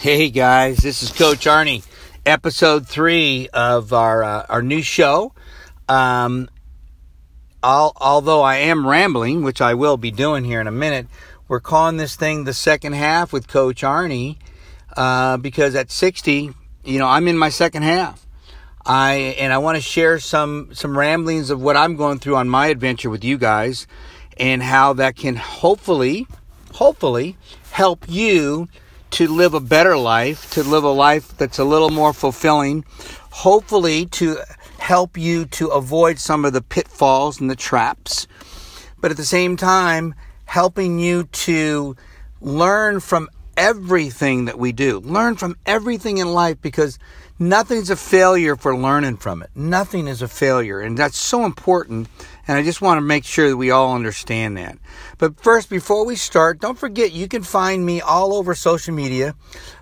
Hey guys, this is Coach Arnie, episode three of our uh, our new show. Um, although I am rambling, which I will be doing here in a minute, we're calling this thing the second half with Coach Arnie uh, because at 60, you know, I'm in my second half. I and I want to share some some ramblings of what I'm going through on my adventure with you guys, and how that can hopefully, hopefully help you to live a better life, to live a life that's a little more fulfilling, hopefully to help you to avoid some of the pitfalls and the traps, but at the same time, helping you to learn from everything that we do. Learn from everything in life because nothing's a failure for learning from it. Nothing is a failure. And that's so important. And I just want to make sure that we all understand that. But first, before we start, don't forget you can find me all over social media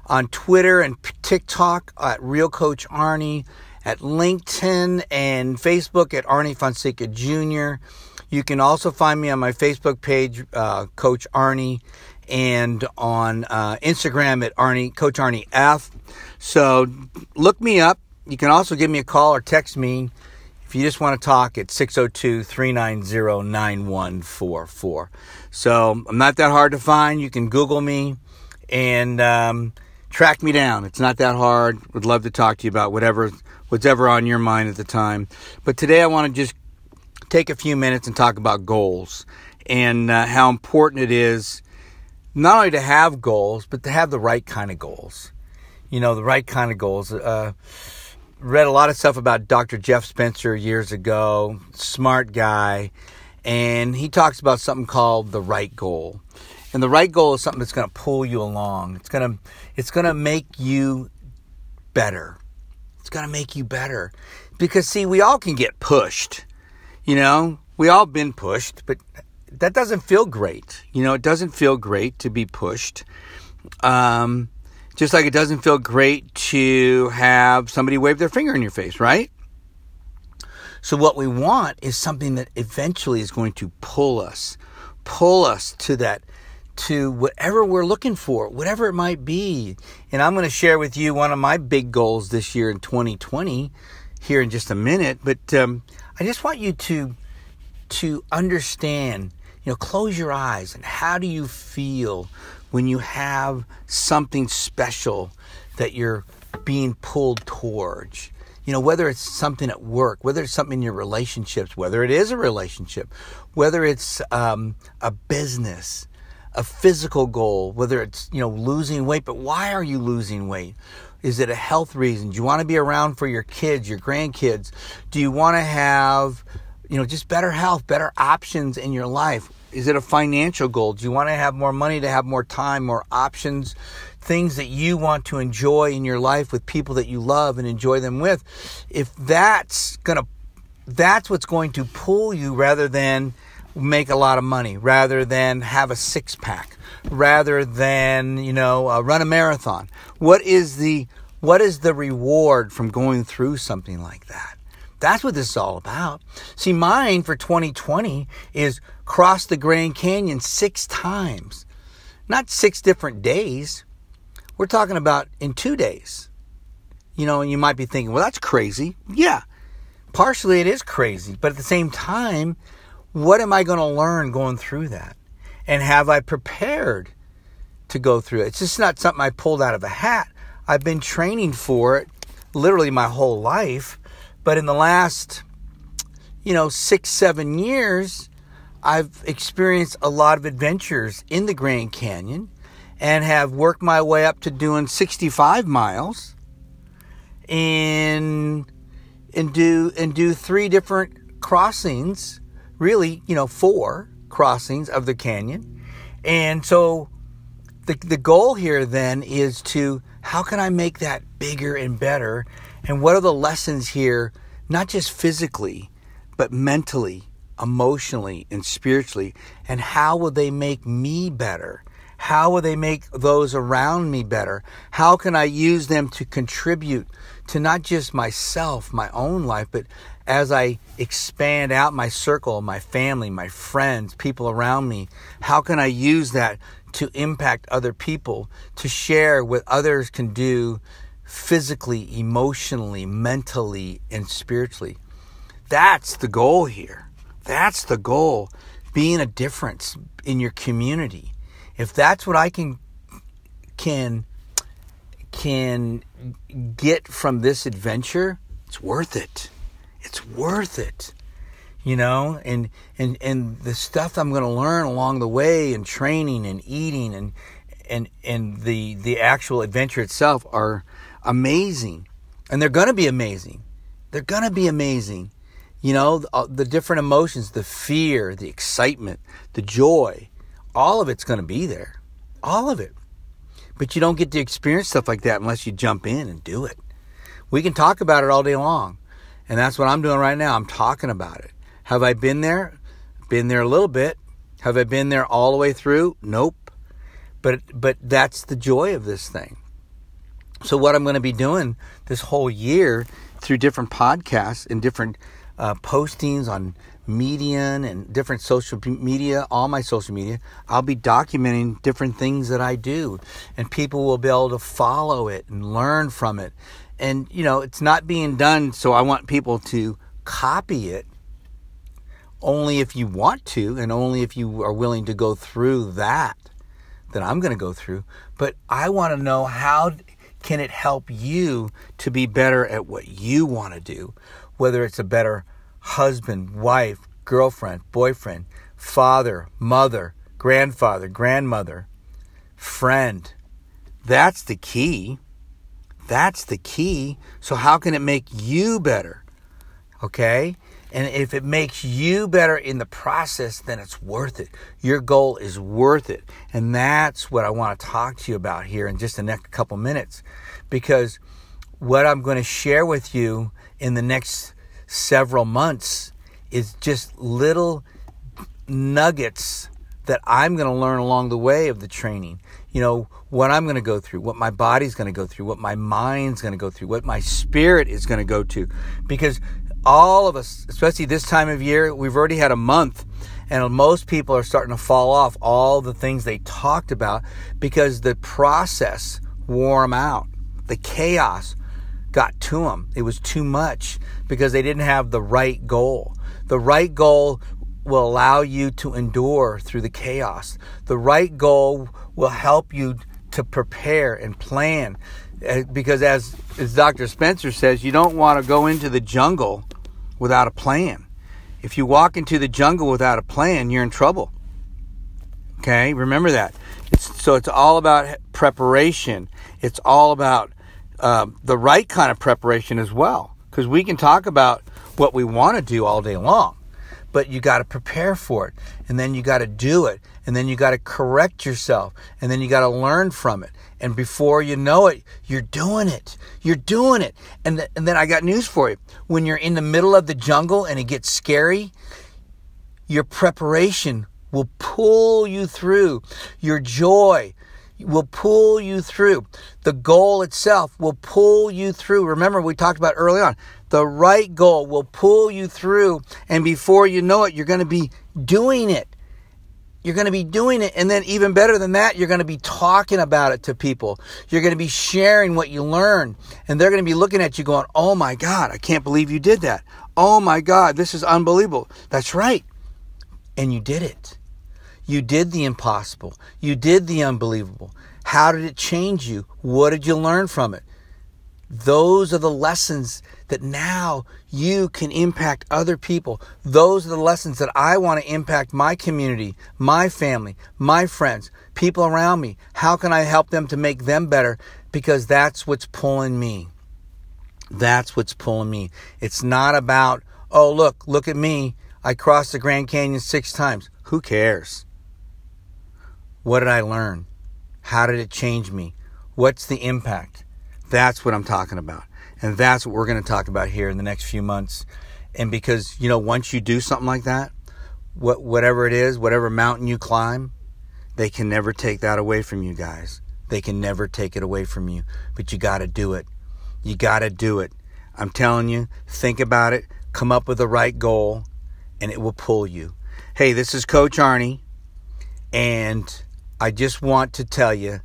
on Twitter and TikTok at Real Coach Arnie, at LinkedIn and Facebook at Arnie Fonseca Jr. You can also find me on my Facebook page, uh, Coach Arnie and on uh, Instagram at Arnie Coach Arnie F. So look me up. You can also give me a call or text me you just want to talk at 602-390-9144. So I'm not that hard to find. You can Google me and um, track me down. It's not that hard. Would love to talk to you about whatever what's ever on your mind at the time. But today I want to just take a few minutes and talk about goals and uh, how important it is not only to have goals, but to have the right kind of goals. You know, the right kind of goals. Uh, read a lot of stuff about Dr. Jeff Spencer years ago, smart guy, and he talks about something called the right goal. And the right goal is something that's going to pull you along. It's going to it's going to make you better. It's going to make you better. Because see, we all can get pushed. You know, we all been pushed, but that doesn't feel great. You know, it doesn't feel great to be pushed. Um, just like it doesn't feel great to have somebody wave their finger in your face, right? So, what we want is something that eventually is going to pull us, pull us to that, to whatever we're looking for, whatever it might be. And I'm going to share with you one of my big goals this year in 2020 here in just a minute. But um, I just want you to to understand you know, close your eyes and how do you feel when you have something special that you're being pulled towards? You know, whether it's something at work, whether it's something in your relationships, whether it is a relationship, whether it's um, a business, a physical goal, whether it's, you know, losing weight, but why are you losing weight? Is it a health reason? Do you want to be around for your kids, your grandkids? Do you want to have, you know, just better health, better options in your life? Is it a financial goal? Do you want to have more money to have more time, more options, things that you want to enjoy in your life with people that you love and enjoy them with? If that's going to that's what's going to pull you rather than make a lot of money, rather than have a six pack, rather than, you know, uh, run a marathon. What is the what is the reward from going through something like that? That's what this is all about. See, mine for 2020 is cross the Grand Canyon six times, not six different days. We're talking about in two days. You know, and you might be thinking, well, that's crazy. Yeah, partially it is crazy. But at the same time, what am I going to learn going through that? And have I prepared to go through it? It's just not something I pulled out of a hat. I've been training for it literally my whole life but in the last, you know, six, seven years, I've experienced a lot of adventures in the Grand Canyon and have worked my way up to doing 65 miles and and do and do three different crossings really you know four crossings of the canyon. And so the the goal here then is to how can I make that bigger and better? And what are the lessons here, not just physically, but mentally, emotionally, and spiritually? And how will they make me better? How will they make those around me better? How can I use them to contribute to not just myself, my own life, but as I expand out my circle, my family, my friends, people around me? How can I use that to impact other people, to share what others can do physically, emotionally, mentally, and spiritually. That's the goal here. That's the goal. Being a difference in your community. If that's what I can can can get from this adventure, it's worth it. It's worth it. You know, and and and the stuff I'm going to learn along the way and training and eating and and and the the actual adventure itself are amazing. And they're going to be amazing. They're going to be amazing. You know, the, uh, the different emotions, the fear, the excitement, the joy, all of it's going to be there. All of it. But you don't get to experience stuff like that unless you jump in and do it. We can talk about it all day long. And that's what I'm doing right now. I'm talking about it. Have I been there? Been there a little bit. Have I been there all the way through? Nope. But but that's the joy of this thing. So what I'm going to be doing this whole year through different podcasts and different uh, postings on Medium and different social media, all my social media, I'll be documenting different things that I do, and people will be able to follow it and learn from it. And you know, it's not being done so I want people to copy it. Only if you want to, and only if you are willing to go through that, that I'm going to go through. But I want to know how can it help you to be better at what you want to do, whether it's a better husband, wife, girlfriend, boyfriend, father, mother, grandfather, grandmother, friend. That's the key. That's the key. So, how can it make you better? Okay? And if it makes you better in the process, then it's worth it. Your goal is worth it. And that's what I want to talk to you about here in just the next couple minutes. Because what I'm going to share with you in the next several months is just little nuggets that I'm going to learn along the way of the training. You know, what I'm going to go through, what my body's going to go through, what my mind's going to go through, what my spirit is going to go to. Because all of us, especially this time of year, we've already had a month and most people are starting to fall off all the things they talked about because the process wore them out. The chaos got to them. It was too much because they didn't have the right goal. The right goal will allow you to endure through the chaos. The right goal will help you to prepare and plan. Uh, because as, as Dr. Spencer says, you don't want to go into the jungle without a plan. If you walk into the jungle without a plan, you're in trouble. Okay, remember that. It's, so it's all about preparation. It's all about um, the right kind of preparation as well. Because we can talk about what we want to do all day long, but you got to prepare for it, and then you got to do it, and then you got to correct yourself, and then you got to learn from it. And before you know it, you're doing it. You're doing it. And, th- and then I got news for you. When you're in the middle of the jungle and it gets scary, your preparation will pull you through. Your joy, will pull you through. The goal itself will pull you through. Remember, we talked about early on. The right goal will pull you through, and before you know it, you're going to be doing it. You're going to be doing it. And then, even better than that, you're going to be talking about it to people. You're going to be sharing what you learn. And they're going to be looking at you going, Oh my God, I can't believe you did that. Oh my God, this is unbelievable. That's right. And you did it. You did the impossible. You did the unbelievable. How did it change you? What did you learn from it? Those are the lessons that now you can impact other people. Those are the lessons that I want to impact my community, my family, my friends, people around me. How can I help them to make them better? Because that's what's pulling me. That's what's pulling me. It's not about, oh, look, look at me. I crossed the Grand Canyon six times. Who cares? What did I learn? How did it change me? What's the impact? That's what I'm talking about. And that's what we're going to talk about here in the next few months. And because, you know, once you do something like that, what, whatever it is, whatever mountain you climb, they can never take that away from you guys. They can never take it away from you. But you got to do it. You got to do it. I'm telling you, think about it, come up with the right goal, and it will pull you. Hey, this is Coach Arnie, and I just want to tell you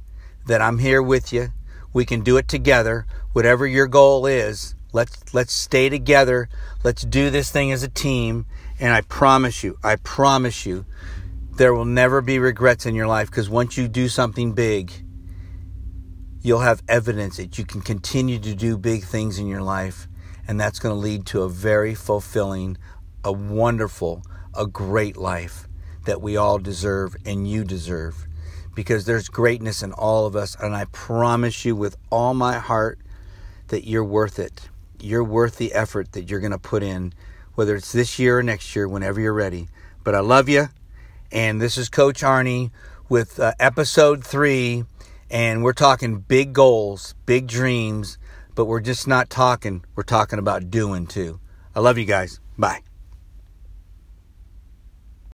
that I'm here with you. We can do it together. Whatever your goal is, let's let's stay together. Let's do this thing as a team. And I promise you, I promise you, there will never be regrets in your life because once you do something big, you'll have evidence that you can continue to do big things in your life. And that's going to lead to a very fulfilling, a wonderful, a great life that we all deserve and you deserve because there's greatness in all of us. And I promise you with all my heart that you're worth it. You're worth the effort that you're going to put in, whether it's this year or next year, whenever you're ready. But I love you. And this is Coach Arnie with uh, episode three. And we're talking big goals, big dreams, but we're just not talking. We're talking about doing too. I love you guys. Bye.